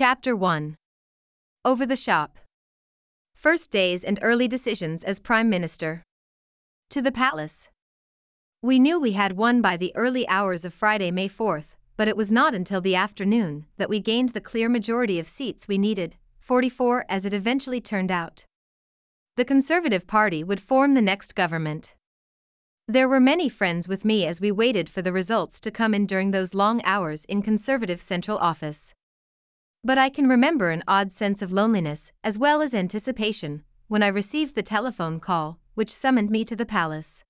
Chapter 1 Over the Shop. First days and early decisions as Prime Minister. To the palace. We knew we had won by the early hours of Friday, May 4th, but it was not until the afternoon that we gained the clear majority of seats we needed, 44 as it eventually turned out. The Conservative Party would form the next government. There were many friends with me as we waited for the results to come in during those long hours in Conservative Central Office. But I can remember an odd sense of loneliness, as well as anticipation, when I received the telephone call, which summoned me to the palace.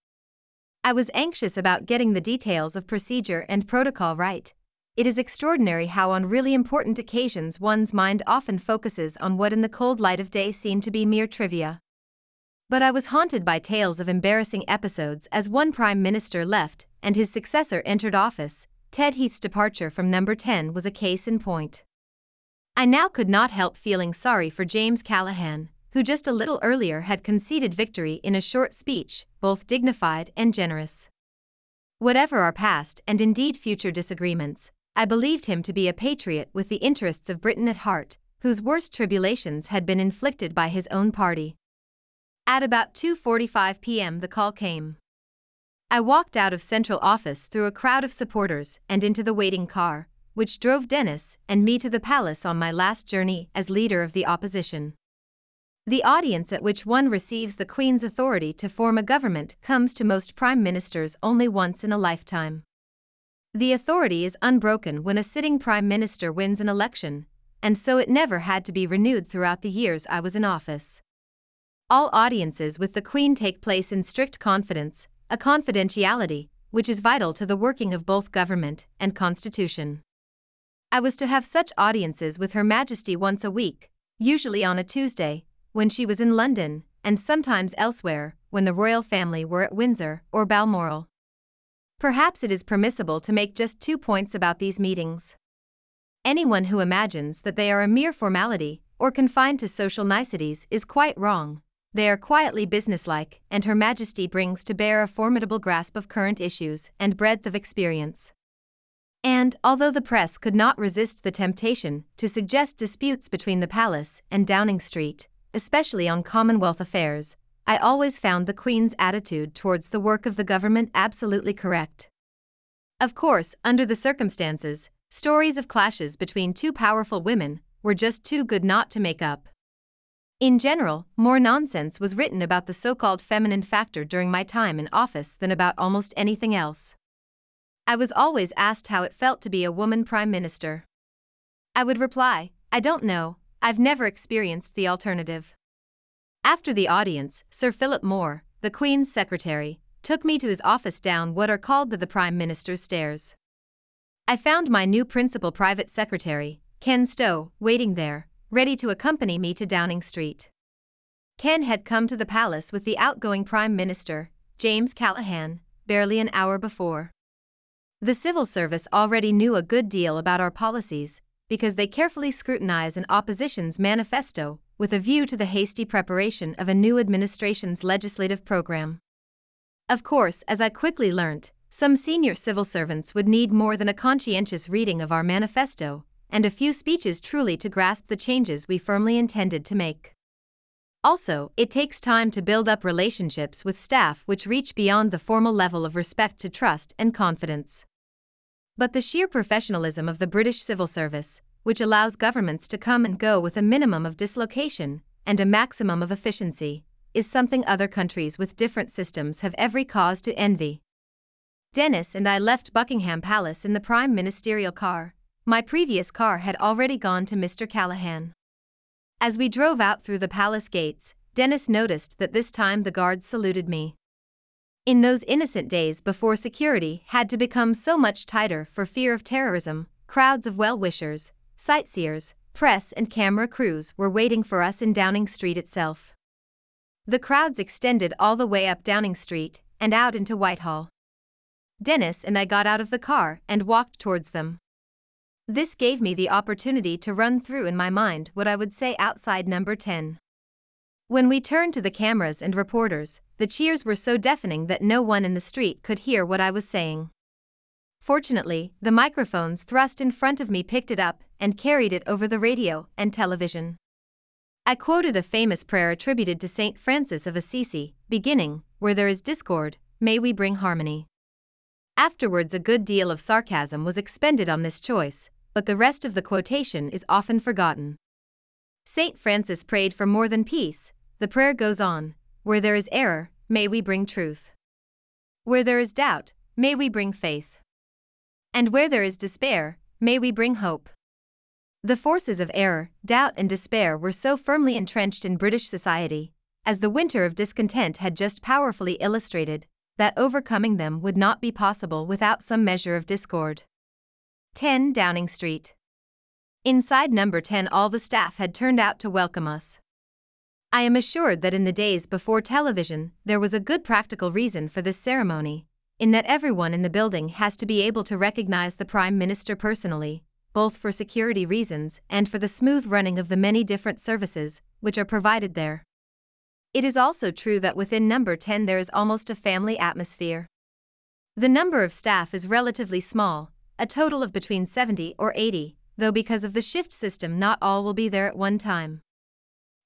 I was anxious about getting the details of procedure and protocol right. It is extraordinary how, on really important occasions, one's mind often focuses on what in the cold light of day seem to be mere trivia. But I was haunted by tales of embarrassing episodes as one Prime Minister left and his successor entered office. Ted Heath's departure from number 10 was a case in point. I now could not help feeling sorry for James Callaghan, who just a little earlier had conceded victory in a short speech, both dignified and generous. Whatever our past and indeed future disagreements, I believed him to be a patriot with the interests of Britain at heart, whose worst tribulations had been inflicted by his own party. At about 2:45 p.m. the call came. I walked out of central office through a crowd of supporters and into the waiting car, which drove Denis and me to the palace on my last journey as leader of the opposition. The audience at which one receives the Queen's authority to form a government comes to most prime ministers only once in a lifetime. The authority is unbroken when a sitting prime minister wins an election, and so it never had to be renewed throughout the years I was in office. All audiences with the Queen take place in strict confidence, a confidentiality which is vital to the working of both government and constitution. I was to have such audiences with Her Majesty once a week, usually on a Tuesday, when she was in London, and sometimes elsewhere, when the royal family were at Windsor or Balmoral. Perhaps it is permissible to make just two points about these meetings. Anyone who imagines that they are a mere formality or confined to social niceties is quite wrong. They are quietly businesslike, and Her Majesty brings to bear a formidable grasp of current issues and breadth of experience. And, although the press could not resist the temptation to suggest disputes between the palace and Downing Street, especially on Commonwealth affairs, I always found the Queen's attitude towards the work of the government absolutely correct. Of course, under the circumstances, stories of clashes between two powerful women were just too good not to make up. In general, more nonsense was written about the so called feminine factor during my time in office than about almost anything else. I was always asked how it felt to be a woman prime minister. I would reply, I don't know, I've never experienced the alternative. After the audience, Sir Philip Moore, the Queen's secretary, took me to his office down what are called the, the Prime Minister's stairs. I found my new principal private secretary, Ken Stowe, waiting there, ready to accompany me to Downing Street. Ken had come to the palace with the outgoing Prime Minister, James Callaghan, barely an hour before. The civil service already knew a good deal about our policies, because they carefully scrutinize an opposition's manifesto with a view to the hasty preparation of a new administration's legislative program. Of course, as I quickly learnt, some senior civil servants would need more than a conscientious reading of our manifesto and a few speeches truly to grasp the changes we firmly intended to make. Also, it takes time to build up relationships with staff which reach beyond the formal level of respect to trust and confidence. But the sheer professionalism of the British civil service, which allows governments to come and go with a minimum of dislocation and a maximum of efficiency, is something other countries with different systems have every cause to envy. Denis and I left Buckingham Palace in the Prime Ministerial car, my previous car had already gone to Mr. Callaghan. As we drove out through the palace gates, Denis noticed that this time the guards saluted me. In those innocent days before security had to become so much tighter for fear of terrorism, crowds of well wishers, sightseers, press, and camera crews were waiting for us in Downing Street itself. The crowds extended all the way up Downing Street and out into Whitehall. Denis and I got out of the car and walked towards them. This gave me the opportunity to run through in my mind what I would say outside number 10. When we turned to the cameras and reporters, the cheers were so deafening that no one in the street could hear what I was saying. Fortunately, the microphones thrust in front of me picked it up, and carried it over the radio and television. I quoted a famous prayer attributed to St. Francis of Assisi, beginning, Where there is discord, may we bring harmony. Afterwards, a good deal of sarcasm was expended on this choice, but the rest of the quotation is often forgotten. St. Francis prayed for more than peace, the prayer goes on Where there is error, may we bring truth. Where there is doubt, may we bring faith. And where there is despair, may we bring hope. The forces of error, doubt, and despair were so firmly entrenched in British society, as the winter of discontent had just powerfully illustrated, that overcoming them would not be possible without some measure of discord. 10 Downing Street. Inside number 10, all the staff had turned out to welcome us. I am assured that in the days before television, there was a good practical reason for this ceremony, in that everyone in the building has to be able to recognize the Prime Minister personally, both for security reasons and for the smooth running of the many different services which are provided there. It is also true that within number 10 there is almost a family atmosphere. The number of staff is relatively small, a total of between 70 or 80, though because of the shift system, not all will be there at one time.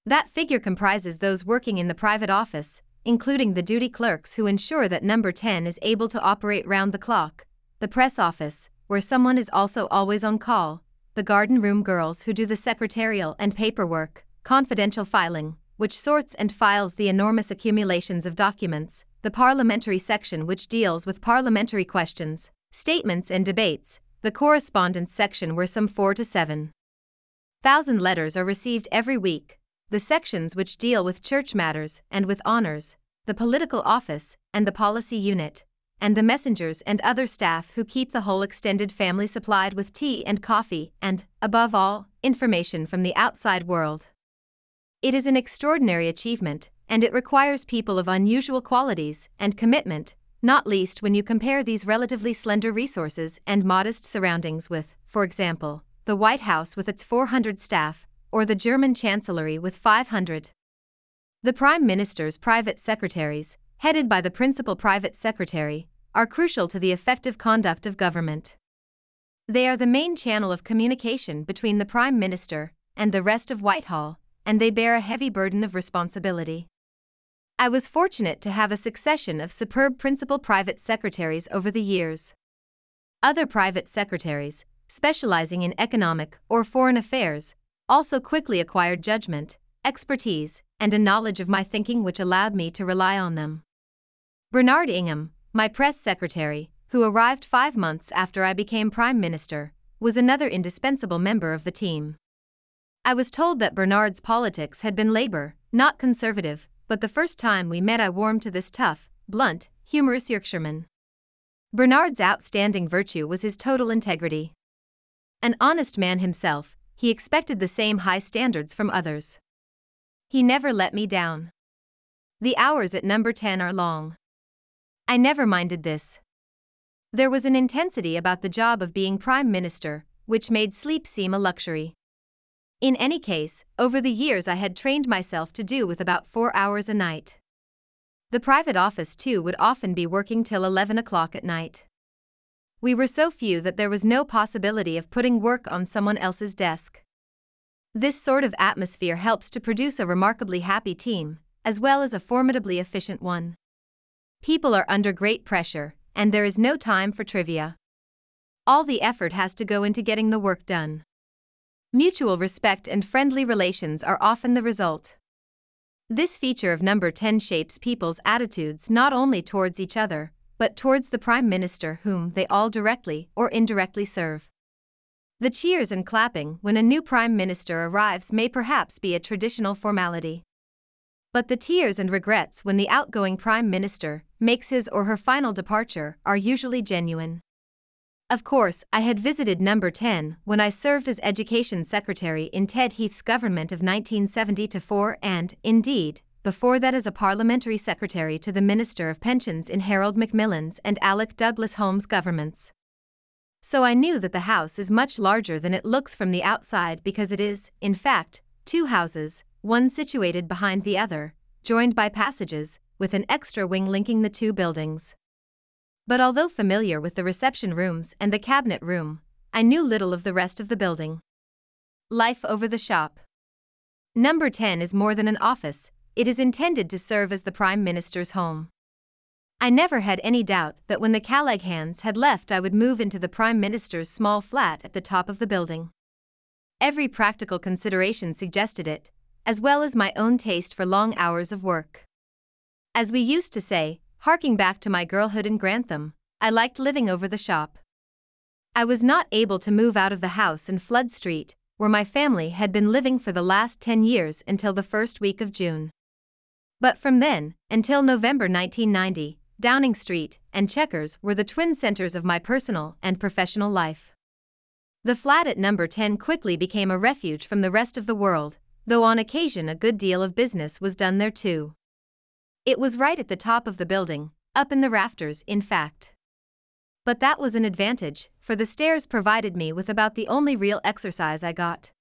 That figure comprises those working in the private office, including the duty clerks who ensure that number 10 is able to operate round the clock, the press office, where someone is also always on call, the garden room girls who do the secretarial and paperwork, confidential filing, which sorts and files the enormous accumulations of documents, the parliamentary section which deals with parliamentary questions, statements, and debates, the correspondence section where some 4 to 7 thousand letters are received every week, the sections which deal with church matters and with honors, the political office, and the policy unit, and the messengers and other staff who keep the whole extended family supplied with tea and coffee and, above all, information from the outside world. It is an extraordinary achievement, and it requires people of unusual qualities and commitment, not least when you compare these relatively slender resources and modest surroundings with, for example, the White House with its 400 staff, or the German Chancellery with 500. The Prime Minister's private secretaries, headed by the principal private secretary, are crucial to the effective conduct of government. They are the main channel of communication between the Prime Minister and the rest of Whitehall, and they bear a heavy burden of responsibility. I was fortunate to have a succession of superb principal private secretaries over the years. Other private secretaries, specializing in economic or foreign affairs, also quickly acquired judgment, expertise, and a knowledge of my thinking which allowed me to rely on them. Bernard Ingham, my press secretary, who arrived five months after I became Prime Minister, was another indispensable member of the team. I was told that Bernard's politics had been Labour, not Conservative, but the first time we met I warmed to this tough, blunt, humorous Yorkshireman. Bernard's outstanding virtue was his total integrity. An honest man himself, he expected the same high standards from others. He never let me down. The hours at number 10 are long. I never minded this. There was an intensity about the job of being Prime Minister, which made sleep seem a luxury. In any case, over the years I had trained myself to do with about four hours a night. The private office, too, would often be working till 11 o'clock at night. We were so few that there was no possibility of putting work on someone else's desk. This sort of atmosphere helps to produce a remarkably happy team, as well as a formidably efficient one. People are under great pressure, and there is no time for trivia. All the effort has to go into getting the work done. Mutual respect and friendly relations are often the result. This feature of number 10 shapes people's attitudes not only towards each other, but towards the Prime Minister whom they all directly or indirectly serve. The cheers and clapping when a new Prime Minister arrives may perhaps be a traditional formality. But the tears and regrets when the outgoing Prime Minister makes his or her final departure are usually genuine. Of course, I had visited number 10 when I served as Education Secretary in Ted Heath's government of 1970 4 and, indeed, before that as a Parliamentary Secretary to the Minister of Pensions in Harold Macmillan's and Alec Douglas-Home's governments. So I knew that the house is much larger than it looks from the outside because it is, in fact, two houses, one situated behind the other, joined by passages, with an extra wing linking the two buildings. But although familiar with the reception rooms and the cabinet room, I knew little of the rest of the building. Life over the shop. Number 10 is more than an office, it is intended to serve as the Prime Minister's home. I never had any doubt that when the Callaghans had left, I would move into the Prime Minister's small flat at the top of the building. Every practical consideration suggested it, as well as my own taste for long hours of work. As we used to say, harking back to my girlhood in Grantham, I liked living over the shop. I was not able to move out of the house in Flood Street, where my family had been living for the last 10 years until the first week of June. But from then, until November 1990, Downing Street and Chequers were the twin centers of my personal and professional life. The flat at number 10 quickly became a refuge from the rest of the world, though on occasion a good deal of business was done there too. It was right at the top of the building, up in the rafters, in fact. But that was an advantage, for the stairs provided me with about the only real exercise I got.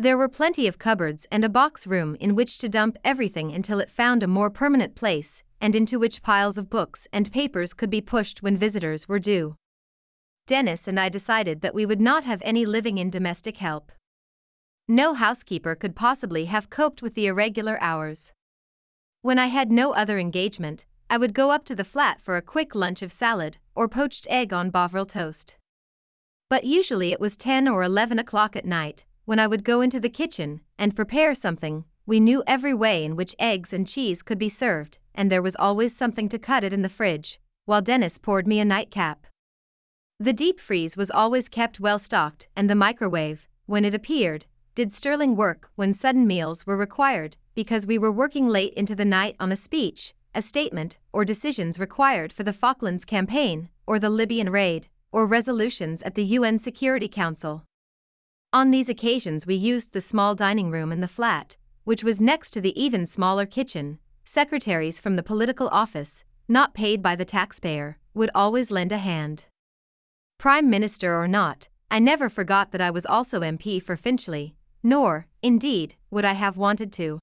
There were plenty of cupboards and a box room in which to dump everything until it found a more permanent place, and into which piles of books and papers could be pushed when visitors were due. Denis and I decided that we would not have any living in domestic help. No housekeeper could possibly have coped with the irregular hours. When I had no other engagement, I would go up to the flat for a quick lunch of salad or poached egg on Bovril toast. But usually it was 10 or 11 o'clock at night when I would go into the kitchen and prepare something. We knew every way in which eggs and cheese could be served, and there was always something to cut it in the fridge, while Denis poured me a nightcap. The deep freeze was always kept well stocked, and the microwave, when it appeared, did sterling work when sudden meals were required, because we were working late into the night on a speech, a statement, or decisions required for the Falklands campaign, or the Libyan raid, or resolutions at the UN Security Council. On these occasions, we used the small dining room in the flat, which was next to the even smaller kitchen, secretaries from the political office, not paid by the taxpayer, would always lend a hand. Prime Minister or not, I never forgot that I was also MP for Finchley, nor, indeed, would I have wanted to.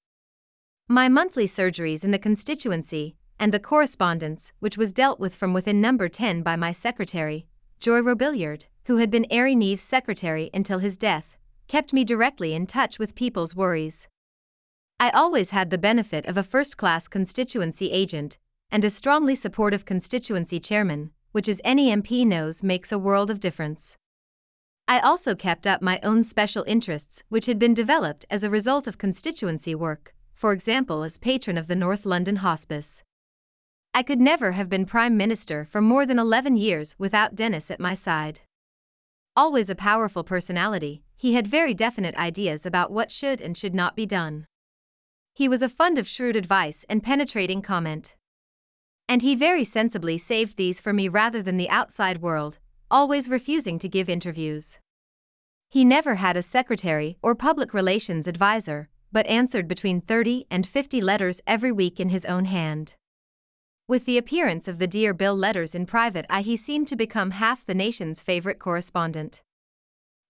My monthly surgeries in the constituency, and the correspondence which was dealt with from within number 10 by my secretary, Joy Robilliard, who had been Airey Neave's secretary until his death, kept me directly in touch with people's worries. I always had the benefit of a first class constituency agent and a strongly supportive constituency chairman, which, as any MP knows, makes a world of difference. I also kept up my own special interests, which had been developed as a result of constituency work, for example, as patron of the North London Hospice. I could never have been Prime Minister for more than 11 years without Denis at my side. Always a powerful personality, he had very definite ideas about what should and should not be done. He was a fund of shrewd advice and penetrating comment. And he very sensibly saved these for me rather than the outside world, always refusing to give interviews. He never had a secretary or public relations advisor, but answered between 30 and 50 letters every week in his own hand. With the appearance of the Dear Bill letters in private eye, he seemed to become half the nation's favorite correspondent.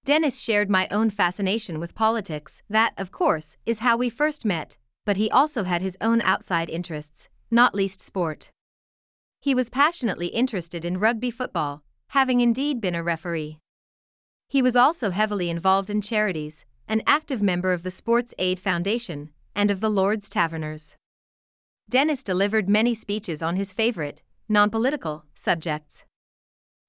Denis shared my own fascination with politics, that, of course, is how we first met, but he also had his own outside interests, not least sport. He was passionately interested in rugby football, having indeed been a referee. He was also heavily involved in charities, an active member of the Sports Aid Foundation, and of the Lord's Taverners. Denis delivered many speeches on his favorite, non political, subjects.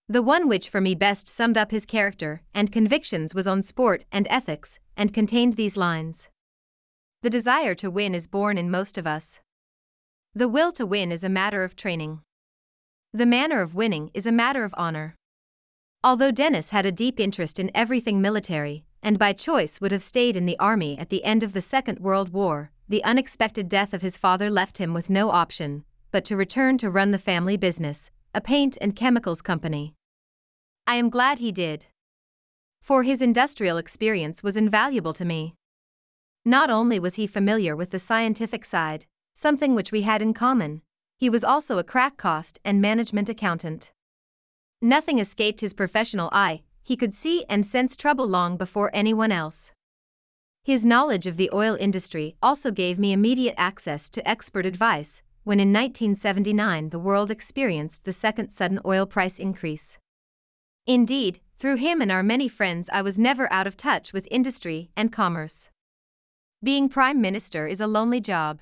The one which for me best summed up his character and convictions was on sport and ethics, and contained these lines the desire to win is born in most of us. The will to win is a matter of training. The manner of winning is a matter of honor. Although Denis had a deep interest in everything military, and by choice would have stayed in the army at the end of the Second World War, the unexpected death of his father left him with no option but to return to run the family business, a paint and chemicals company. I am glad he did. For his industrial experience was invaluable to me. Not only was he familiar with the scientific side, something which we had in common, he was also a crack cost and management accountant. Nothing escaped his professional eye, he could see and sense trouble long before anyone else. His knowledge of the oil industry also gave me immediate access to expert advice when in 1979 the world experienced the second sudden oil price increase. Indeed, through him and our many friends, I was never out of touch with industry and commerce. Being Prime Minister is a lonely job.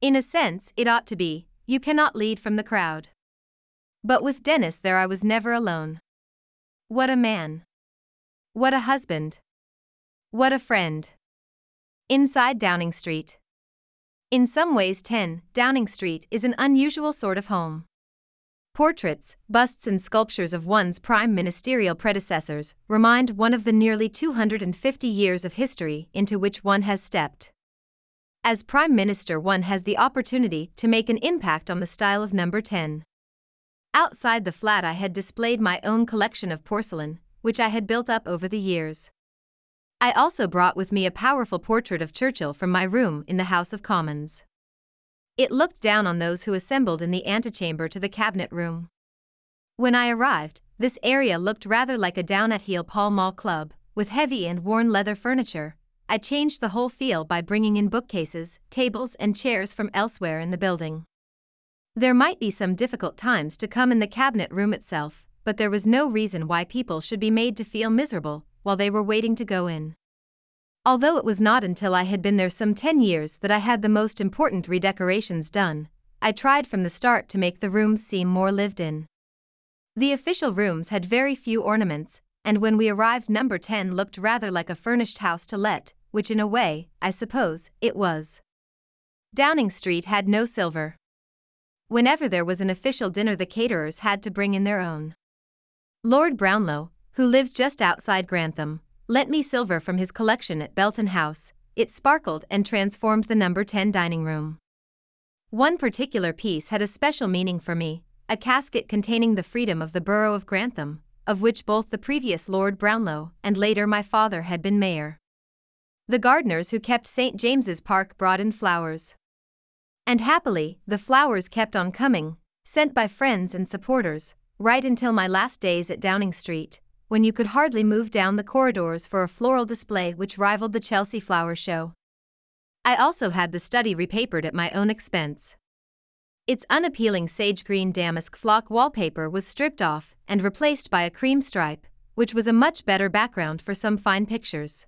In a sense, it ought to be, you cannot lead from the crowd. But with Denis there I was never alone. What a man! What a husband! What a friend! Inside Downing Street. In some ways, 10 Downing Street is an unusual sort of home. Portraits, busts, and sculptures of one's prime ministerial predecessors remind one of the nearly 250 years of history into which one has stepped. As Prime Minister, one has the opportunity to make an impact on the style of number 10. Outside the flat, I had displayed my own collection of porcelain, which I had built up over the years. I also brought with me a powerful portrait of Churchill from my room in the House of Commons. It looked down on those who assembled in the antechamber to the cabinet room. When I arrived, this area looked rather like a down at heel Pall Mall club, with heavy and worn leather furniture. I changed the whole feel by bringing in bookcases, tables, and chairs from elsewhere in the building. There might be some difficult times to come in the cabinet room itself, but there was no reason why people should be made to feel miserable while they were waiting to go in. Although it was not until I had been there some 10 years that I had the most important redecorations done, I tried from the start to make the rooms seem more lived in. The official rooms had very few ornaments, and when we arrived, number 10 looked rather like a furnished house to let, which in a way, I suppose, it was. Downing Street had no silver. Whenever there was an official dinner, the caterers had to bring in their own. Lord Brownlow, who lived just outside Grantham, lent me silver from his collection at Belton House. It sparkled and transformed the number 10 dining room. One particular piece had a special meaning for me a casket containing the freedom of the borough of Grantham, of which both the previous Lord Brownlow and later my father had been mayor. The gardeners who kept St. James's Park brought in flowers. And happily, the flowers kept on coming, sent by friends and supporters, right until my last days at Downing Street, when you could hardly move down the corridors for a floral display which rivaled the Chelsea Flower Show. I also had the study repapered at my own expense. Its unappealing sage green damask flock wallpaper was stripped off and replaced by a cream stripe, which was a much better background for some fine pictures.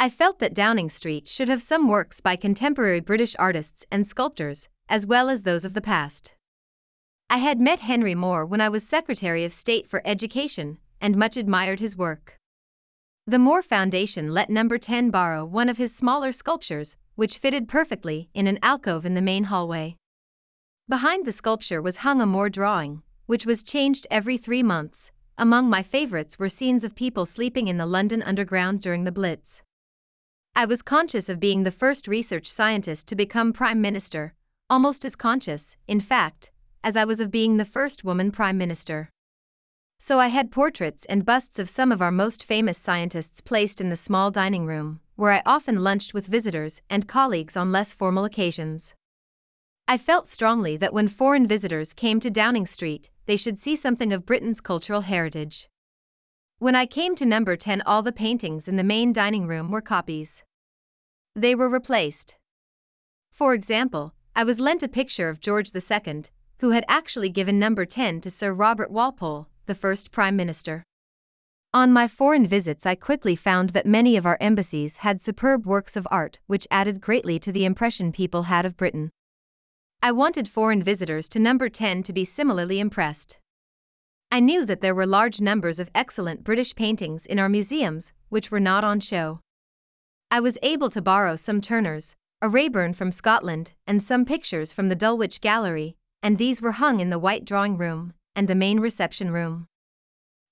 I felt that Downing Street should have some works by contemporary British artists and sculptors, as well as those of the past. I had met Henry Moore when I was Secretary of State for Education and much admired his work. The Moore Foundation let Number 10 borrow one of his smaller sculptures, which fitted perfectly in an alcove in the main hallway. Behind the sculpture was hung a Moore drawing, which was changed every three months. Among my favorites were scenes of people sleeping in the London Underground during the Blitz. I was conscious of being the first research scientist to become Prime Minister, almost as conscious, in fact, as I was of being the first woman Prime Minister. So I had portraits and busts of some of our most famous scientists placed in the small dining room, where I often lunched with visitors and colleagues on less formal occasions. I felt strongly that when foreign visitors came to Downing Street, they should see something of Britain's cultural heritage. When I came to number 10, all the paintings in the main dining room were copies. They were replaced. For example, I was lent a picture of George II, who had actually given number 10 to Sir Robert Walpole, the first Prime Minister. On my foreign visits, I quickly found that many of our embassies had superb works of art which added greatly to the impression people had of Britain. I wanted foreign visitors to number 10 to be similarly impressed. I knew that there were large numbers of excellent British paintings in our museums, which were not on show. I was able to borrow some Turners, a Raeburn from Scotland, and some pictures from the Dulwich Gallery, and these were hung in the White Drawing Room and the main reception room.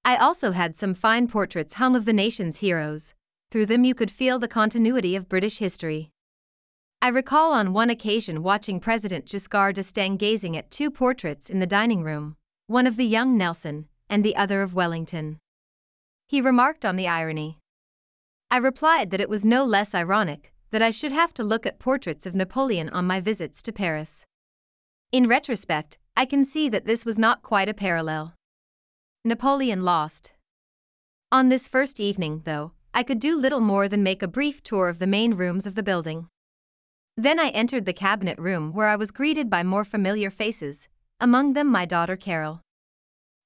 I also had some fine portraits hung of the nation's heroes, through them you could feel the continuity of British history. I recall on one occasion watching President Giscard d'Estaing gazing at two portraits in the dining room one of the young Nelson, and the other of Wellington. He remarked on the irony. I replied that it was no less ironic that I should have to look at portraits of Napoleon on my visits to Paris. In retrospect, I can see that this was not quite a parallel. Napoleon lost. On this first evening, though, I could do little more than make a brief tour of the main rooms of the building. Then I entered the cabinet room where I was greeted by more familiar faces, among them my daughter Carol.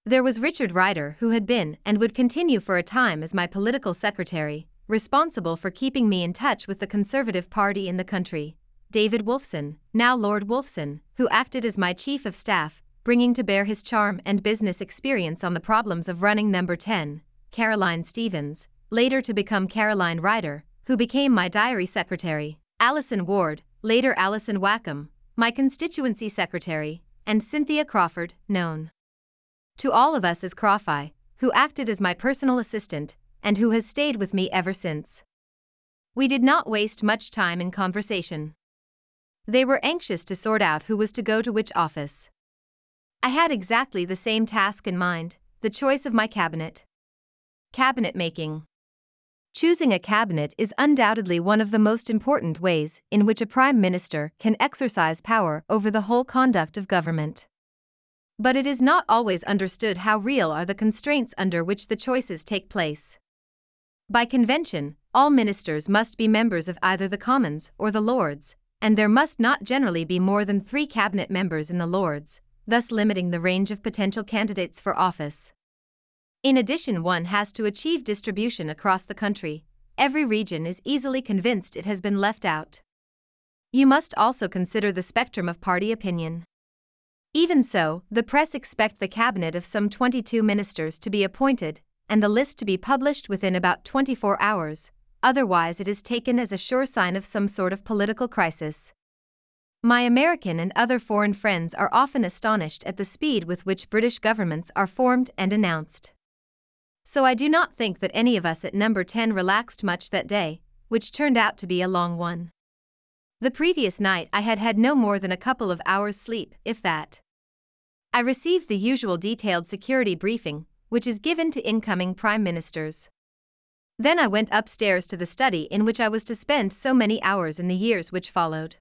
There was Richard Ryder, who had been and would continue for a time as my political secretary, responsible for keeping me in touch with the Conservative Party in the country. David Wolfson, now Lord Wolfson, who acted as my chief of staff, bringing to bear his charm and business experience on the problems of running Number 10. Caroline Stephens, later to become Caroline Ryder, who became my diary secretary. Alison Ward, later Alison Wakeham, my constituency secretary, and Cynthia Crawford, known to all of us as Crawfie, who acted as my personal assistant and who has stayed with me ever since. We did not waste much time in conversation. They were anxious to sort out who was to go to which office. I had exactly the same task in mind the choice of my cabinet. Cabinet making. Choosing a cabinet is undoubtedly one of the most important ways in which a prime minister can exercise power over the whole conduct of government. But it is not always understood how real are the constraints under which the choices take place. By convention, all ministers must be members of either the Commons or the Lords, and there must not generally be more than three cabinet members in the Lords, thus limiting the range of potential candidates for office. In addition, one has to achieve distribution across the country. Every region is easily convinced it has been left out. You must also consider the spectrum of party opinion. Even so, the press expect the cabinet of some 22 ministers to be appointed, and the list to be published within about 24 hours, otherwise, it is taken as a sure sign of some sort of political crisis. My American and other foreign friends are often astonished at the speed with which British governments are formed and announced. So I do not think that any of us at number 10 relaxed much that day, which turned out to be a long one. The previous night I had had no more than a couple of hours' sleep, if that. I received the usual detailed security briefing, which is given to incoming prime ministers. Then I went upstairs to the study in which I was to spend so many hours in the years which followed.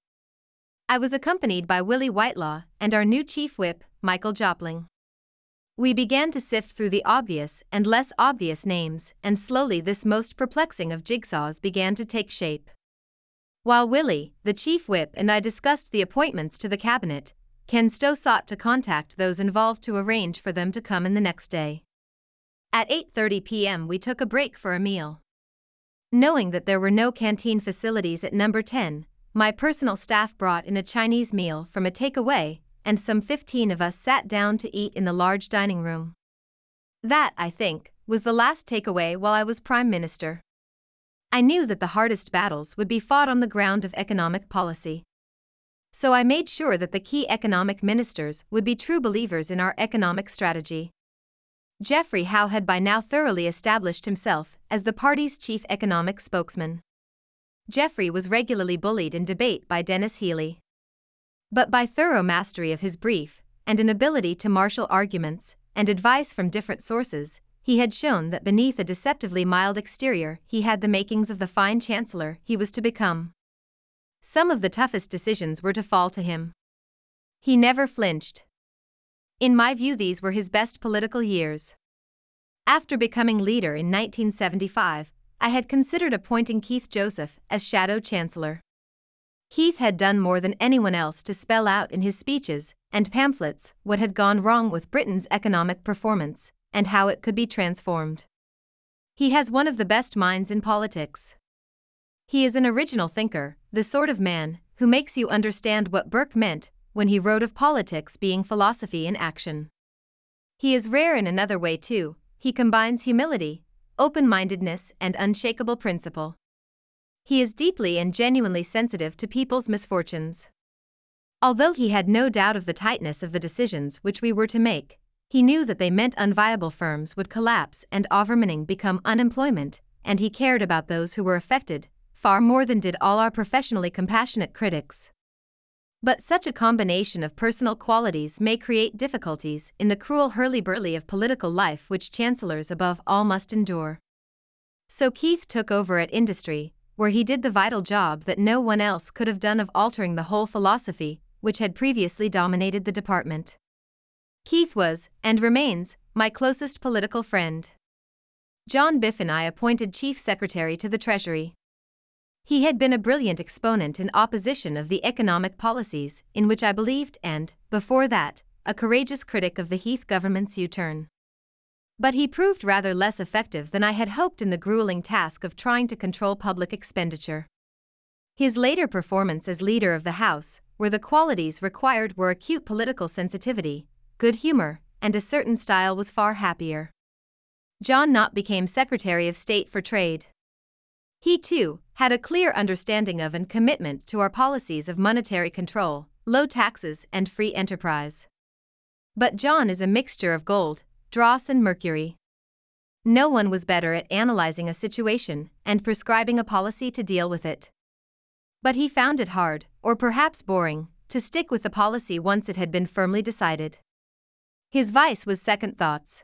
I was accompanied by Willie Whitelaw and our new chief whip, Michael Jopling. We began to sift through the obvious and less obvious names, and slowly this most perplexing of jigsaws began to take shape. While Willie, the chief whip, and I discussed the appointments to the cabinet, Ken Stowe sought to contact those involved to arrange for them to come in the next day. At 8:30 p.m. we took a break for a meal. Knowing that there were no canteen facilities at number 10, my personal staff brought in a Chinese meal from a takeaway, and some 15 of us sat down to eat in the large dining room. That, I think, was the last takeaway while I was Prime Minister. I knew that the hardest battles would be fought on the ground of economic policy. So I made sure that the key economic ministers would be true believers in our economic strategy. Geoffrey Howe had by now thoroughly established himself as the party's chief economic spokesman. Geoffrey was regularly bullied in debate by Denis Healey. But by thorough mastery of his brief, and an ability to marshal arguments and advice from different sources, he had shown that beneath a deceptively mild exterior he had the makings of the fine chancellor he was to become. Some of the toughest decisions were to fall to him. He never flinched. In my view, these were his best political years. After becoming leader in 1975, I had considered appointing Keith Joseph as Shadow Chancellor. Keith had done more than anyone else to spell out in his speeches and pamphlets what had gone wrong with Britain's economic performance and how it could be transformed. He has one of the best minds in politics. He is an original thinker, the sort of man who makes you understand what Burke meant when he wrote of politics being philosophy in action. He is rare in another way, too. He combines humility, open mindedness, and unshakable principle. He is deeply and genuinely sensitive to people's misfortunes. Although he had no doubt of the tightness of the decisions which we were to make, he knew that they meant unviable firms would collapse and overmaning become unemployment, and he cared about those who were affected, far more than did all our professionally compassionate critics. But such a combination of personal qualities may create difficulties in the cruel hurly-burly of political life which chancellors above all must endure. So Keith took over at industry, where he did the vital job that no one else could have done of altering the whole philosophy which had previously dominated the department. Keith was, and remains, my closest political friend. John Biffen I appointed Chief Secretary to the Treasury. He had been a brilliant exponent in opposition of the economic policies in which I believed and, before that, a courageous critic of the Heath government's U turn. But he proved rather less effective than I had hoped in the grueling task of trying to control public expenditure. His later performance as leader of the House, where the qualities required were acute political sensitivity, good humor, and a certain style, was far happier. John Nott became Secretary of State for Trade. He, too, had a clear understanding of and commitment to our policies of monetary control, low taxes, and free enterprise. But John is a mixture of gold, dross, and mercury. No one was better at analyzing a situation and prescribing a policy to deal with it. But he found it hard, or perhaps boring, to stick with the policy once it had been firmly decided. His vice was second thoughts.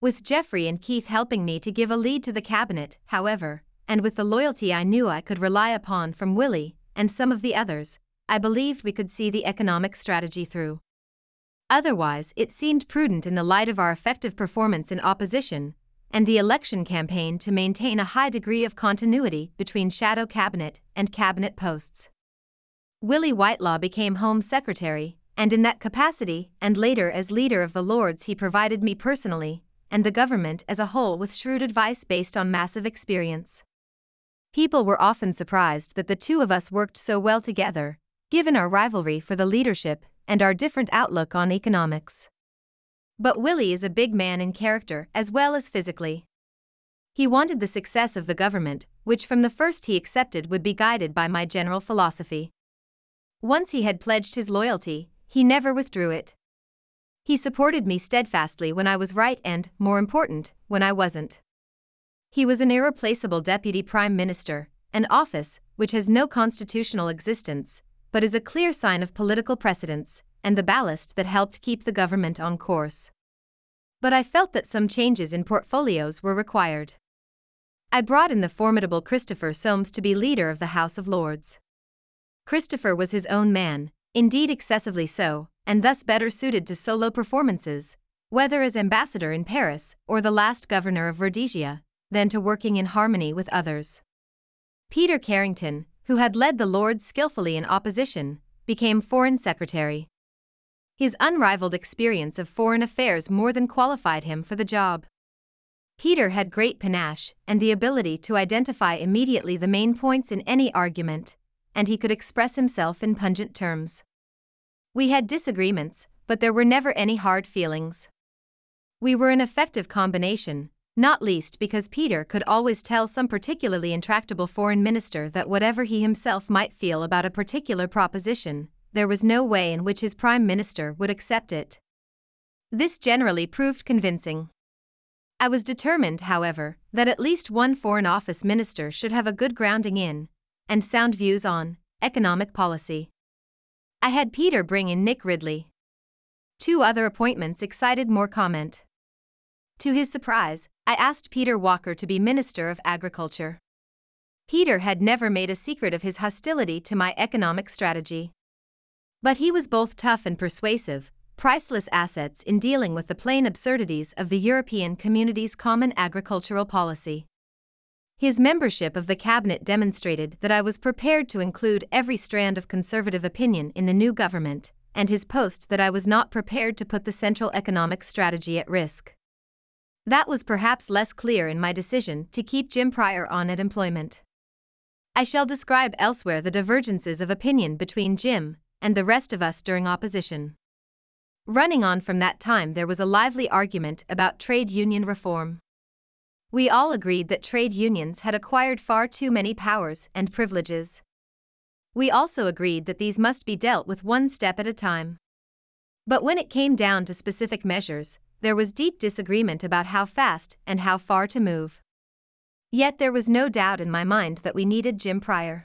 With Geoffrey and Keith helping me to give a lead to the cabinet, however, and with the loyalty I knew I could rely upon from Willie and some of the others, I believed we could see the economic strategy through. Otherwise, it seemed prudent in the light of our effective performance in opposition and the election campaign to maintain a high degree of continuity between shadow cabinet and cabinet posts. Willie Whitelaw became Home Secretary, and in that capacity, and later as leader of the Lords, he provided me personally, and the government as a whole, with shrewd advice based on massive experience. People were often surprised that the two of us worked so well together, given our rivalry for the leadership and our different outlook on economics. But Willie is a big man in character as well as physically. He wanted the success of the government, which from the first he accepted would be guided by my general philosophy. Once he had pledged his loyalty, he never withdrew it. He supported me steadfastly when I was right and, more important, when I wasn't. He was an irreplaceable deputy prime minister, an office which has no constitutional existence, but is a clear sign of political precedence, and the ballast that helped keep the government on course. But I felt that some changes in portfolios were required. I brought in the formidable Christopher Soames to be leader of the House of Lords. Christopher was his own man, indeed excessively so, and thus better suited to solo performances, whether as ambassador in Paris or the last governor of Rhodesia, than to working in harmony with others. Peter Carrington, who had led the Lords skillfully in opposition, became Foreign Secretary. His unrivaled experience of foreign affairs more than qualified him for the job. Peter had great panache and the ability to identify immediately the main points in any argument, and he could express himself in pungent terms. We had disagreements, but there were never any hard feelings. We were an effective combination, not least because Peter could always tell some particularly intractable foreign minister that whatever he himself might feel about a particular proposition, there was no way in which his prime minister would accept it. This generally proved convincing. I was determined, however, that at least one Foreign Office minister should have a good grounding in, and sound views on, economic policy. I had Peter bring in Nick Ridley. Two other appointments excited more comment. To his surprise, I asked Peter Walker to be Minister of Agriculture. Peter had never made a secret of his hostility to my economic strategy. But he was both tough and persuasive, priceless assets in dealing with the plain absurdities of the European Community's common agricultural policy. His membership of the cabinet demonstrated that I was prepared to include every strand of conservative opinion in the new government, and his post that I was not prepared to put the central economic strategy at risk. That was perhaps less clear in my decision to keep Jim Prior on at employment. I shall describe elsewhere the divergences of opinion between Jim and the rest of us during opposition. Running on from that time, there was a lively argument about trade union reform. We all agreed that trade unions had acquired far too many powers and privileges. We also agreed that these must be dealt with one step at a time. But when it came down to specific measures, there was deep disagreement about how fast and how far to move. Yet there was no doubt in my mind that we needed Jim Prior.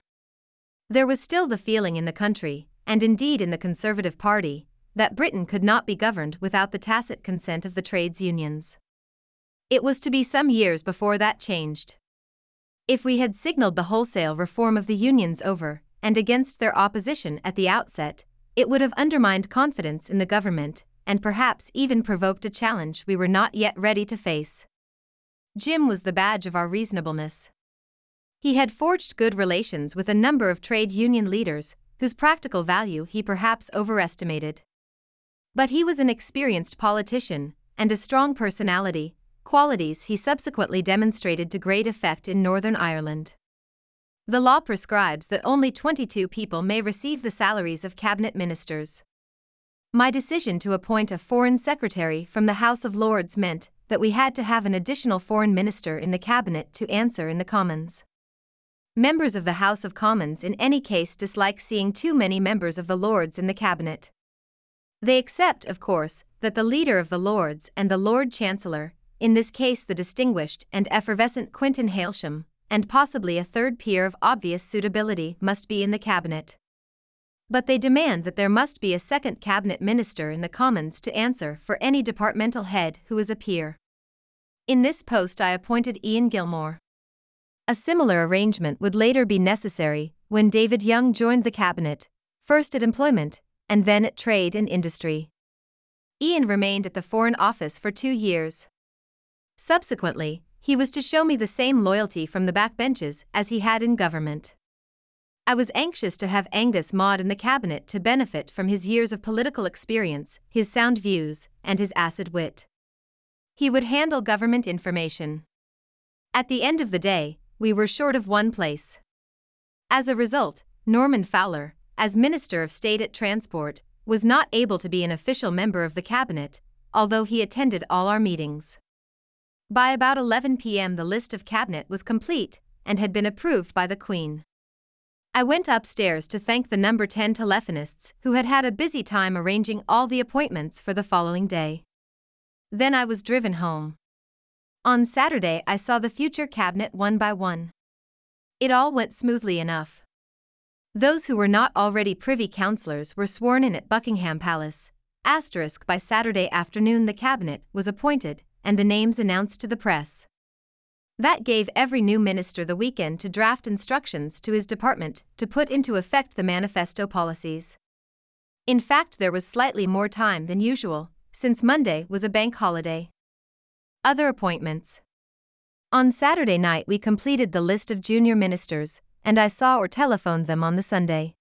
There was still the feeling in the country, and indeed in the Conservative Party, that Britain could not be governed without the tacit consent of the trades unions. It was to be some years before that changed. If we had signaled the wholesale reform of the unions over and against their opposition at the outset, it would have undermined confidence in the government and perhaps even provoked a challenge we were not yet ready to face. Jim was the badge of our reasonableness. He had forged good relations with a number of trade union leaders whose practical value he perhaps overestimated. But he was an experienced politician and a strong personality, qualities he subsequently demonstrated to great effect in Northern Ireland. The law prescribes that only 22 people may receive the salaries of cabinet ministers. My decision to appoint a foreign secretary from the House of Lords meant that we had to have an additional foreign minister in the cabinet to answer in the Commons. Members of the House of Commons in any case dislike seeing too many members of the Lords in the cabinet. They accept, of course, that the leader of the Lords and the Lord Chancellor, in this case the distinguished and effervescent Quintin Hailsham, and possibly a third peer of obvious suitability, must be in the cabinet. But they demand that there must be a second cabinet minister in the Commons to answer for any departmental head who is a peer. In this post, I appointed Ian Gilmore. A similar arrangement would later be necessary when David Young joined the cabinet, first at employment and then at trade and industry. Ian remained at the Foreign Office for two years. Subsequently, he was to show me the same loyalty from the backbenches as he had in government. I was anxious to have Angus Maud in the cabinet to benefit from his years of political experience, his sound views, and his acid wit. He would handle government information. At the end of the day, we were short of one place. As a result, Norman Fowler, as Minister of State at Transport, was not able to be an official member of the cabinet, although he attended all our meetings. By about 11 p.m., the list of cabinet was complete and had been approved by the Queen. I went upstairs to thank the number 10 telephonists who had had a busy time arranging all the appointments for the following day. Then I was driven home. On Saturday, I saw the future cabinet one by one. It all went smoothly enough. Those who were not already privy councillors were sworn in at Buckingham Palace. Asterisk by Saturday afternoon, the cabinet was appointed and the names announced to the press. That gave every new minister the weekend to draft instructions to his department to put into effect the manifesto policies. In fact, there was slightly more time than usual, since Monday was a bank holiday. Other appointments. On Saturday night, we completed the list of junior ministers, and I saw or telephoned them on the Sunday.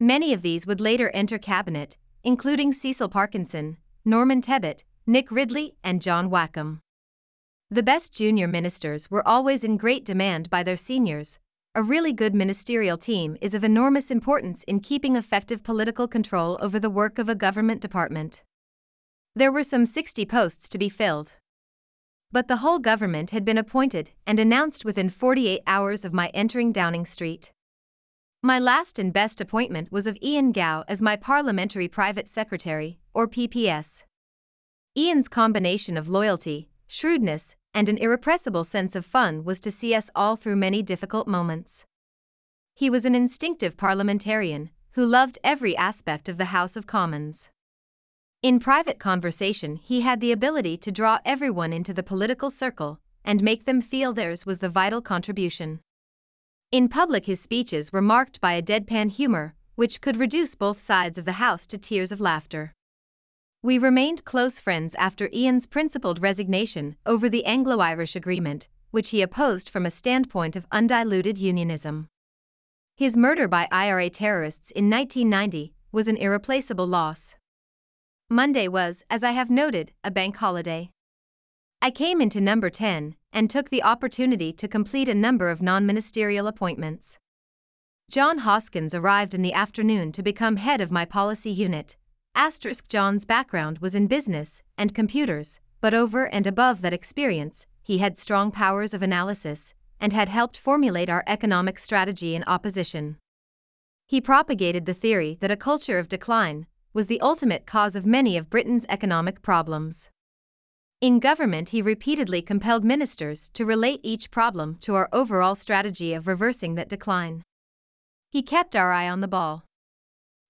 Many of these would later enter cabinet, including Cecil Parkinson, Norman Tebbit, Nick Ridley, and John Wakeham. The best junior ministers were always in great demand by their seniors. A really good ministerial team is of enormous importance in keeping effective political control over the work of a government department. There were some 60 posts to be filled. But the whole government had been appointed and announced within 48 hours of my entering Downing Street. My last and best appointment was of Ian Gow as my Parliamentary Private Secretary, or PPS. Ian's combination of loyalty, shrewdness, and an irrepressible sense of fun was to see us all through many difficult moments. He was an instinctive parliamentarian who loved every aspect of the House of Commons. In private conversation, he had the ability to draw everyone into the political circle and make them feel theirs was the vital contribution. In public, his speeches were marked by a deadpan humor, which could reduce both sides of the House to tears of laughter. We remained close friends after Ian's principled resignation over the Anglo Irish Agreement, which he opposed from a standpoint of undiluted unionism. His murder by IRA terrorists in 1990 was an irreplaceable loss. Monday was, as I have noted, a bank holiday. I came into number 10 and took the opportunity to complete a number of non ministerial appointments. John Hoskins arrived in the afternoon to become head of my policy unit, Asterisk John's background was in business and computers, but over and above that experience, he had strong powers of analysis and had helped formulate our economic strategy in opposition. He propagated the theory that a culture of decline was the ultimate cause of many of Britain's economic problems. In government, he repeatedly compelled ministers to relate each problem to our overall strategy of reversing that decline. He kept our eye on the ball.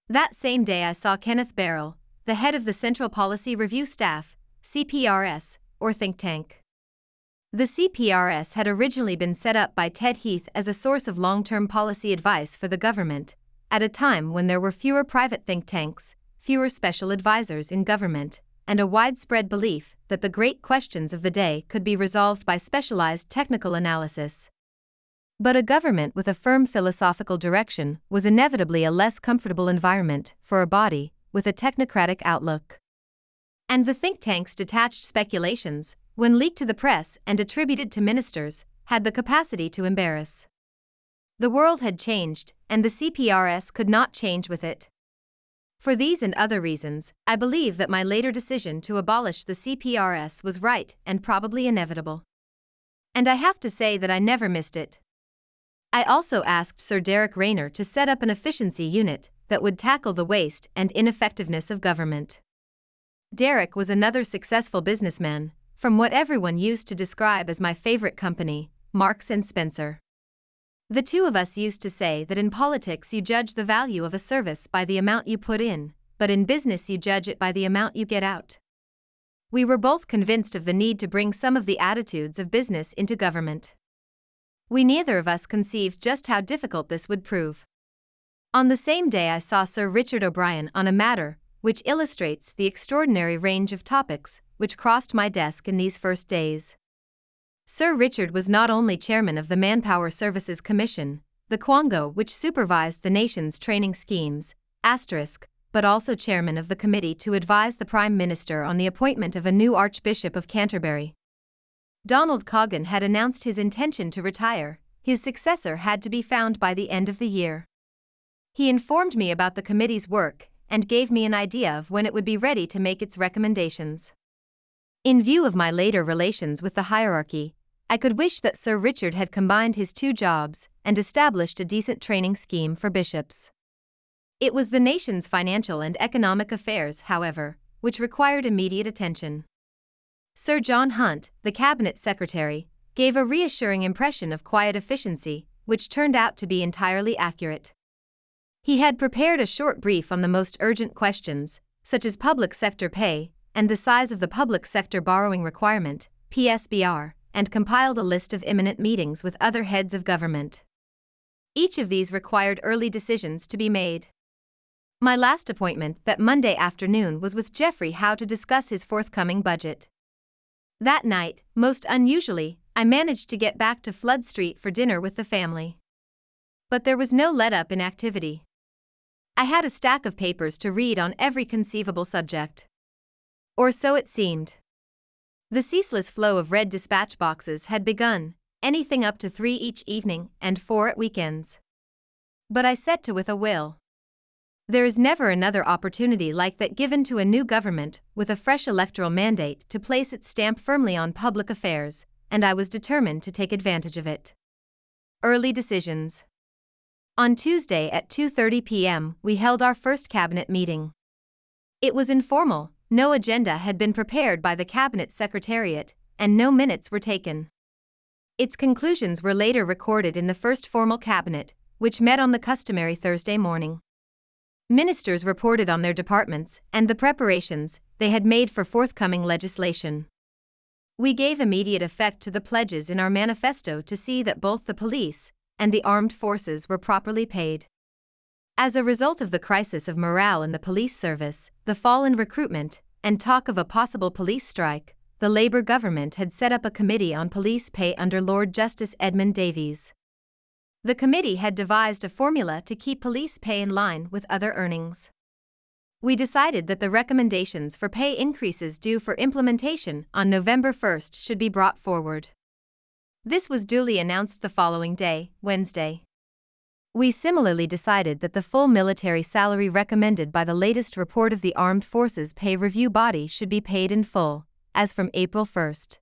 That same day, I saw Kenneth Berrill, the head of the Central Policy Review Staff, CPRS, or think tank. The CPRS had originally been set up by Ted Heath as a source of long term policy advice for the government, at a time when there were fewer private think tanks, fewer special advisors in government, and a widespread belief that the great questions of the day could be resolved by specialized technical analysis. But a government with a firm philosophical direction was inevitably a less comfortable environment for a body with a technocratic outlook. And the think tank's detached speculations, when leaked to the press and attributed to ministers, had the capacity to embarrass. The world had changed, and the CPRS could not change with it. For these and other reasons, I believe that my later decision to abolish the CPRS was right and probably inevitable. And I have to say that I never missed it. I also asked Sir Derek Rayner to set up an efficiency unit that would tackle the waste and ineffectiveness of government. Derek was another successful businessman, from what everyone used to describe as my favorite company, Marks and Spencer. The two of us used to say that in politics you judge the value of a service by the amount you put in, but in business you judge it by the amount you get out. We were both convinced of the need to bring some of the attitudes of business into government. We neither of us conceived just how difficult this would prove. On the same day, I saw Sir Richard O'Brien on a matter which illustrates the extraordinary range of topics which crossed my desk in these first days. Sir Richard was not only chairman of the Manpower Services Commission, the Quango which supervised the nation's training schemes, asterisk, but also chairman of the committee to advise the Prime Minister on the appointment of a new Archbishop of Canterbury. Donald Coggan had announced his intention to retire, his successor had to be found by the end of the year. He informed me about the committee's work and gave me an idea of when it would be ready to make its recommendations. In view of my later relations with the hierarchy, I could wish that Sir Richard had combined his two jobs and established a decent training scheme for bishops. It was the nation's financial and economic affairs, however, which required immediate attention. Sir John Hunt, the cabinet secretary, gave a reassuring impression of quiet efficiency, which turned out to be entirely accurate. He had prepared a short brief on the most urgent questions, such as public sector pay and the size of the public sector borrowing requirement, PSBR, and compiled a list of imminent meetings with other heads of government. Each of these required early decisions to be made. My last appointment that Monday afternoon was with Geoffrey Howe to discuss his forthcoming budget. That night, most unusually, I managed to get back to Flood Street for dinner with the family. But there was no let up in activity. I had a stack of papers to read on every conceivable subject. Or so it seemed. The ceaseless flow of red dispatch boxes had begun, anything up to three each evening and four at weekends. But I set to with a will. There is never another opportunity like that given to a new government with a fresh electoral mandate to place its stamp firmly on public affairs, and I was determined to take advantage of it. Early decisions. On Tuesday at 2:30 p.m., we held our first cabinet meeting. It was informal, no agenda had been prepared by the Cabinet Secretariat, and no minutes were taken. Its conclusions were later recorded in the first formal cabinet, which met on the customary Thursday morning. Ministers reported on their departments and the preparations they had made for forthcoming legislation. We gave immediate effect to the pledges in our manifesto to see that both the police and the armed forces were properly paid. As a result of the crisis of morale in the police service, the fall in recruitment, and talk of a possible police strike, the Labour government had set up a committee on police pay under Lord Justice Edmund Davies. The committee had devised a formula to keep police pay in line with other earnings. We decided that the recommendations for pay increases due for implementation on November 1st should be brought forward. This was duly announced the following day, Wednesday. We similarly decided that the full military salary recommended by the latest report of the Armed Forces Pay Review Body should be paid in full, as from April 1st.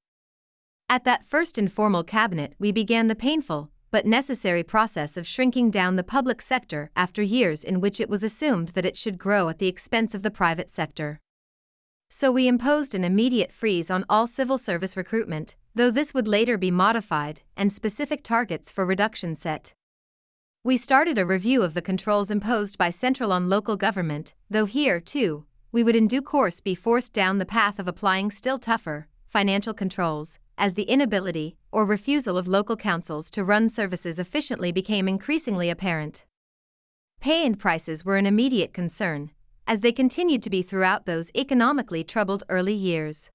At that first informal cabinet, we began the painful, but necessary process of shrinking down the public sector after years in which it was assumed that it should grow at the expense of the private sector. So we imposed an immediate freeze on all civil service recruitment, though this would later be modified, and specific targets for reduction set. We started a review of the controls imposed by central on local government, though here, too, we would in due course be forced down the path of applying still tougher financial controls, as the inability or refusal of local councils to run services efficiently became increasingly apparent. Pay and prices were an immediate concern, as they continued to be throughout those economically troubled early years.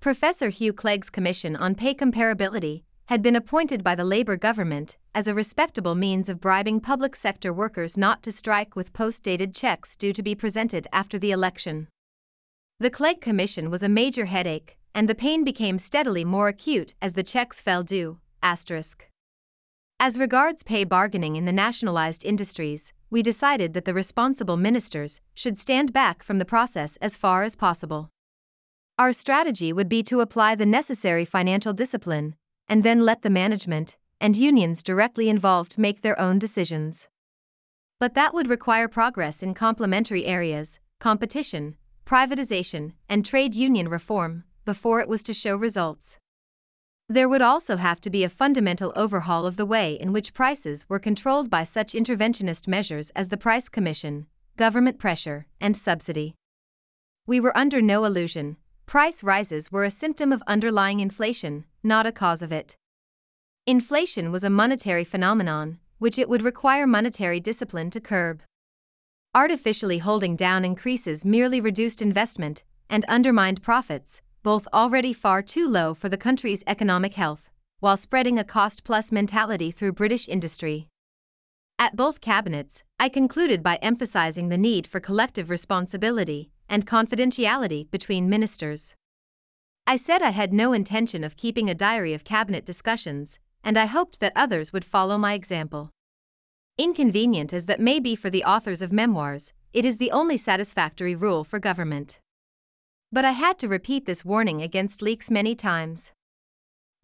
Professor Hugh Clegg's Commission on Pay Comparability had been appointed by the Labour government as a respectable means of bribing public sector workers not to strike with post dated checks due to be presented after the election. The Clegg Commission was a major headache, and the pain became steadily more acute as the checks fell due. Asterisk. As regards pay bargaining in the nationalized industries, we decided that the responsible ministers should stand back from the process as far as possible. Our strategy would be to apply the necessary financial discipline, and then let the management and unions directly involved make their own decisions. But that would require progress in complementary areas, competition, privatization, and trade union reform, before it was to show results. There would also have to be a fundamental overhaul of the way in which prices were controlled by such interventionist measures as the Price Commission, government pressure, and subsidy. We were under no illusion, price rises were a symptom of underlying inflation, not a cause of it. Inflation was a monetary phenomenon, which it would require monetary discipline to curb. Artificially holding down increases merely reduced investment and undermined profits, both already far too low for the country's economic health, while spreading a cost plus mentality through British industry. At both cabinets, I concluded by emphasizing the need for collective responsibility and confidentiality between ministers. I said I had no intention of keeping a diary of cabinet discussions, and I hoped that others would follow my example. Inconvenient as that may be for the authors of memoirs, it is the only satisfactory rule for government. But I had to repeat this warning against leaks many times.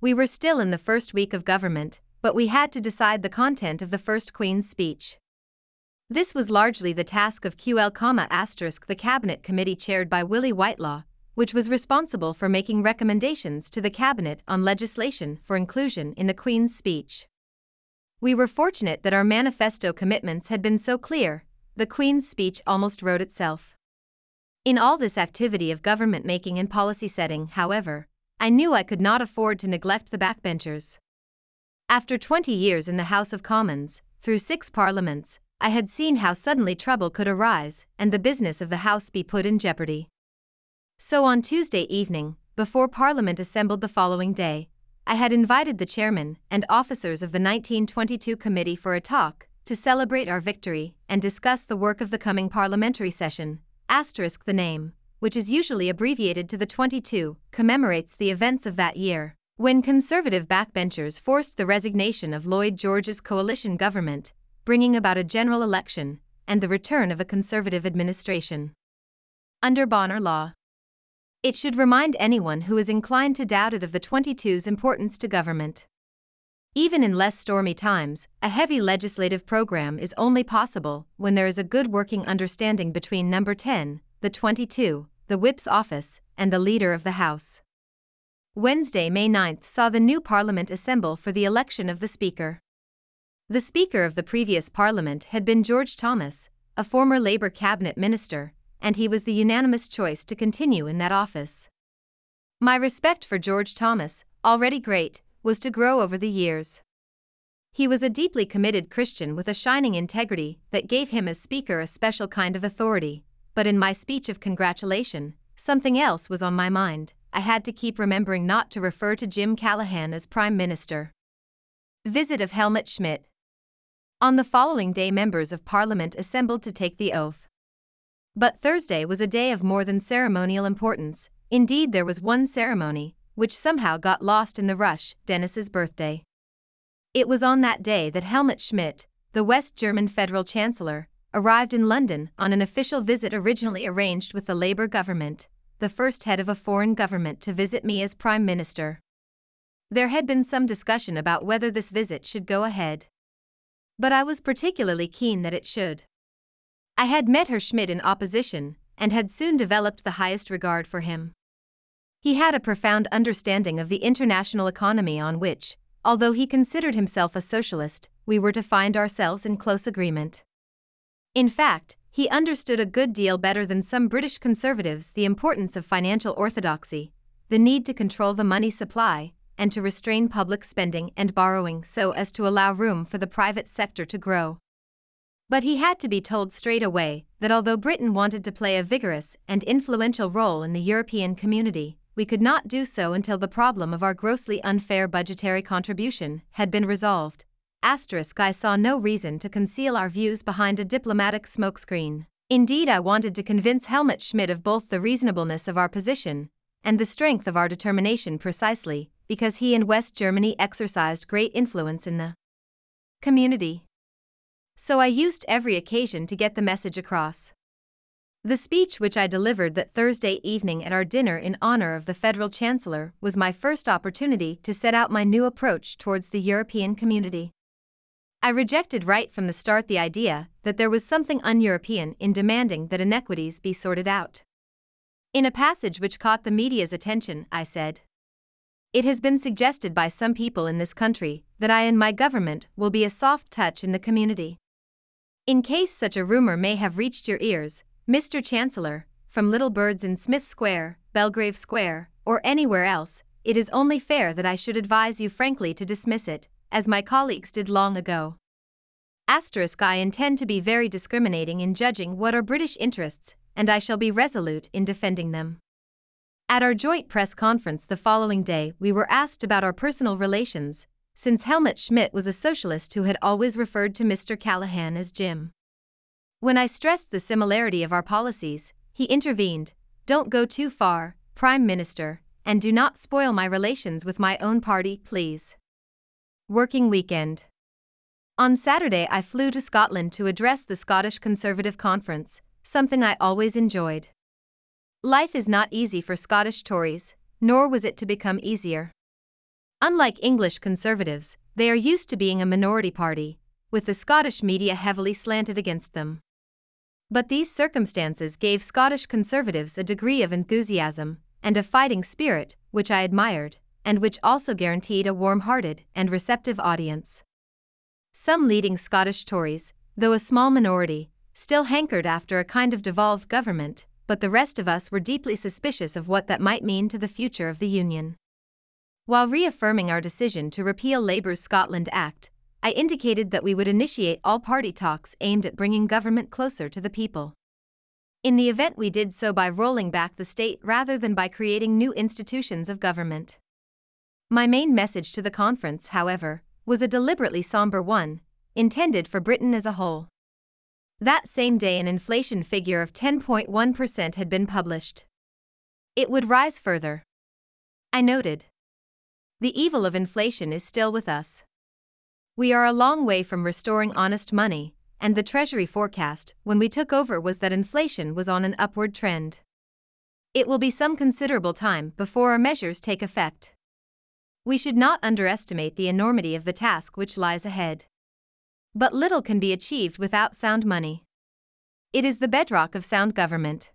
We were still in the first week of government, but we had to decide the content of the first Queen's speech. This was largely the task of QL, the cabinet committee chaired by Willie Whitelaw, which was responsible for making recommendations to the cabinet on legislation for inclusion in the Queen's speech. We were fortunate that our manifesto commitments had been so clear, the Queen's speech almost wrote itself. In all this activity of government making and policy setting, however, I knew I could not afford to neglect the backbenchers. After 20 years in the House of Commons, through six parliaments, I had seen how suddenly trouble could arise and the business of the House be put in jeopardy. So on Tuesday evening, before Parliament assembled the following day, I had invited the chairman and officers of the 1922 committee for a talk to celebrate our victory and discuss the work of the coming parliamentary session, asterisk the name, which is usually abbreviated to the 22, commemorates the events of that year, when conservative backbenchers forced the resignation of Lloyd George's coalition government, bringing about a general election and the return of a conservative administration. Under Bonar Law, it should remind anyone who is inclined to doubt it of the 22's importance to government. Even in less stormy times, a heavy legislative program is only possible when there is a good working understanding between Number 10, the 22, the Whip's office, and the Leader of the House. Wednesday, May 9th saw the new Parliament assemble for the election of the Speaker. The Speaker of the previous Parliament had been George Thomas, a former Labour cabinet minister, and he was the unanimous choice to continue in that office. My respect for George Thomas, already great, was to grow over the years. He was a deeply committed Christian with a shining integrity that gave him as Speaker a special kind of authority, but in my speech of congratulation, something else was on my mind. I had to keep remembering not to refer to Jim Callaghan as Prime Minister. Visit of Helmut Schmidt. On the following day, members of Parliament assembled to take the oath. But Thursday was a day of more than ceremonial importance, indeed, there was one ceremony, which somehow got lost in the rush, Denis's birthday. It was on that day that Helmut Schmidt, the West German federal chancellor, arrived in London on an official visit originally arranged with the Labour government, the first head of a foreign government to visit me as Prime Minister. There had been some discussion about whether this visit should go ahead. But I was particularly keen that it should. I had met Herr Schmidt in opposition and had soon developed the highest regard for him. He had a profound understanding of the international economy on which, although he considered himself a socialist, we were to find ourselves in close agreement. In fact, he understood a good deal better than some British conservatives the importance of financial orthodoxy, the need to control the money supply, and to restrain public spending and borrowing so as to allow room for the private sector to grow. But he had to be told straight away that although Britain wanted to play a vigorous and influential role in the European community, we could not do so until the problem of our grossly unfair budgetary contribution had been resolved. Asterisk I saw no reason to conceal our views behind a diplomatic smokescreen. Indeed, I wanted to convince Helmut Schmidt of both the reasonableness of our position and the strength of our determination precisely because he and West Germany exercised great influence in the community. So I used every occasion to get the message across. The speech which I delivered that Thursday evening at our dinner in honor of the Federal Chancellor was my first opportunity to set out my new approach towards the European community. I rejected right from the start the idea that there was something un European in demanding that inequities be sorted out. In a passage which caught the media's attention, I said, It has been suggested by some people in this country that I and my government will be a soft touch in the community. In case such a rumor may have reached your ears, Mr. Chancellor, from Little Birds in Smith Square, Belgrave Square, or anywhere else, it is only fair that I should advise you frankly to dismiss it, as my colleagues did long ago. Asterisk I intend to be very discriminating in judging what are British interests, and I shall be resolute in defending them. At our joint press conference the following day, we were asked about our personal relations, since Helmut Schmidt was a socialist who had always referred to Mr. Callaghan as Jim. When I stressed the similarity of our policies, he intervened Don't go too far, Prime Minister, and do not spoil my relations with my own party, please. Working Weekend On Saturday, I flew to Scotland to address the Scottish Conservative Conference, something I always enjoyed. Life is not easy for Scottish Tories, nor was it to become easier. Unlike English Conservatives, they are used to being a minority party, with the Scottish media heavily slanted against them. But these circumstances gave Scottish Conservatives a degree of enthusiasm and a fighting spirit which I admired, and which also guaranteed a warm hearted and receptive audience. Some leading Scottish Tories, though a small minority, still hankered after a kind of devolved government, but the rest of us were deeply suspicious of what that might mean to the future of the Union. While reaffirming our decision to repeal Labour's Scotland Act, I indicated that we would initiate all party talks aimed at bringing government closer to the people. In the event, we did so by rolling back the state rather than by creating new institutions of government. My main message to the conference, however, was a deliberately somber one, intended for Britain as a whole. That same day, an inflation figure of 10.1% had been published. It would rise further. I noted. The evil of inflation is still with us. We are a long way from restoring honest money, and the Treasury forecast when we took over was that inflation was on an upward trend. It will be some considerable time before our measures take effect. We should not underestimate the enormity of the task which lies ahead. But little can be achieved without sound money. It is the bedrock of sound government.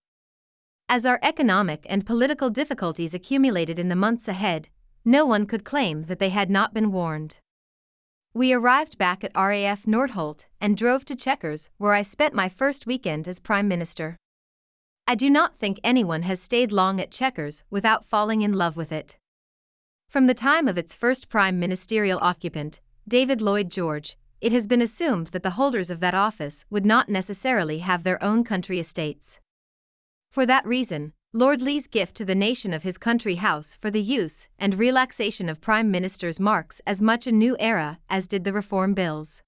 As our economic and political difficulties accumulated in the months ahead, no one could claim that they had not been warned. We arrived back at RAF Northolt and drove to Chequers, where I spent my first weekend as Prime Minister. I do not think anyone has stayed long at Chequers without falling in love with it. From the time of its first prime ministerial occupant, David Lloyd George, it has been assumed that the holders of that office would not necessarily have their own country estates. For that reason, Lord Lee's gift to the nation of his country house for the use and relaxation of prime ministers marks as much a new era as did the reform bills.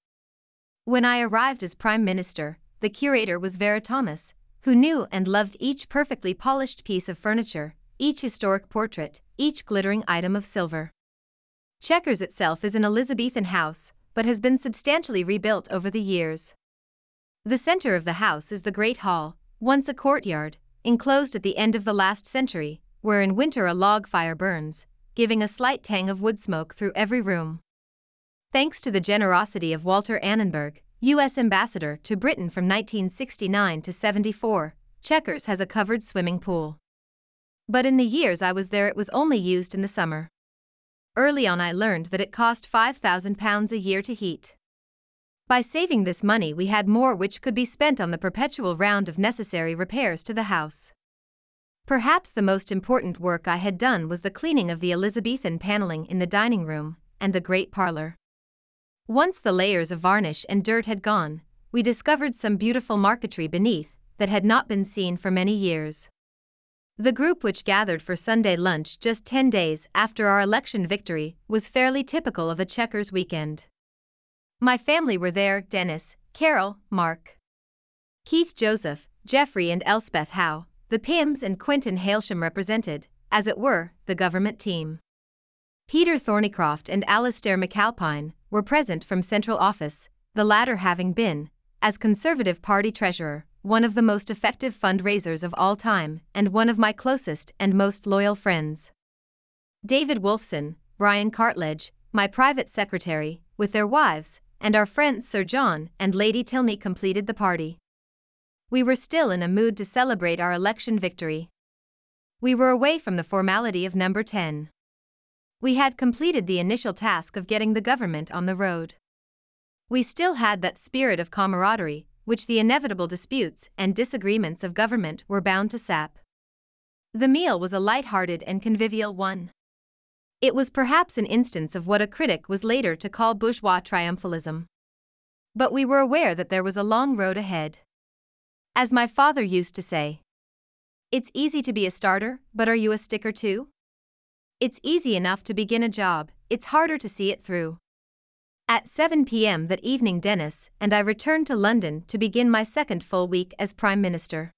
When I arrived as prime minister, the curator was Vera Thomas, who knew and loved each perfectly polished piece of furniture, each historic portrait, each glittering item of silver. Chequers itself is an Elizabethan house, but has been substantially rebuilt over the years. The center of the house is the Great Hall, once a courtyard, enclosed at the end of the last century, where in winter a log fire burns, giving a slight tang of wood smoke through every room. Thanks to the generosity of Walter Annenberg, U.S. Ambassador to Britain from 1969 to 74, Chequers has a covered swimming pool. But in the years I was there, it was only used in the summer. Early on, I learned that it cost £5,000 a year to heat. By saving this money, we had more which could be spent on the perpetual round of necessary repairs to the house. Perhaps the most important work I had done was the cleaning of the Elizabethan paneling in the dining room and the great parlor. Once the layers of varnish and dirt had gone, we discovered some beautiful marquetry beneath that had not been seen for many years. The group which gathered for Sunday lunch just 10 days after our election victory was fairly typical of a Chequers weekend. My family were there Denis, Carol, Mark, Keith Joseph, Geoffrey, and Elspeth Howe, the Pyms and Quintin Hailsham represented, as it were, the government team. Peter Thorneycroft and Alistair McAlpine were present from central office, the latter having been, as Conservative Party treasurer, one of the most effective fundraisers of all time and one of my closest and most loyal friends. David Wolfson, Brian Cartledge, my private secretary, with their wives, and our friends Sir John and Lady Tilney completed the party. We were still in a mood to celebrate our election victory. We were away from the formality of number 10. We had completed the initial task of getting the government on the road. We still had that spirit of camaraderie, which the inevitable disputes and disagreements of government were bound to sap. The meal was a light-hearted and convivial one. It was perhaps an instance of what a critic was later to call bourgeois triumphalism. But we were aware that there was a long road ahead. As my father used to say, it's easy to be a starter, but are you a sticker too? It's easy enough to begin a job, it's harder to see it through. At 7 p.m. that evening, Denis and I returned to London to begin my second full week as Prime Minister.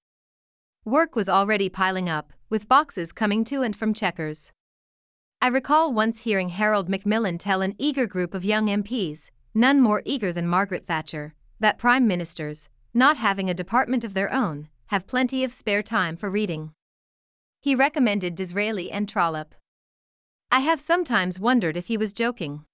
Work was already piling up, with boxes coming to and from Chequers. I recall once hearing Harold Macmillan tell an eager group of young MPs, none more eager than Margaret Thatcher, that Prime Ministers, not having a department of their own, have plenty of spare time for reading. He recommended Disraeli and Trollope. I have sometimes wondered if he was joking.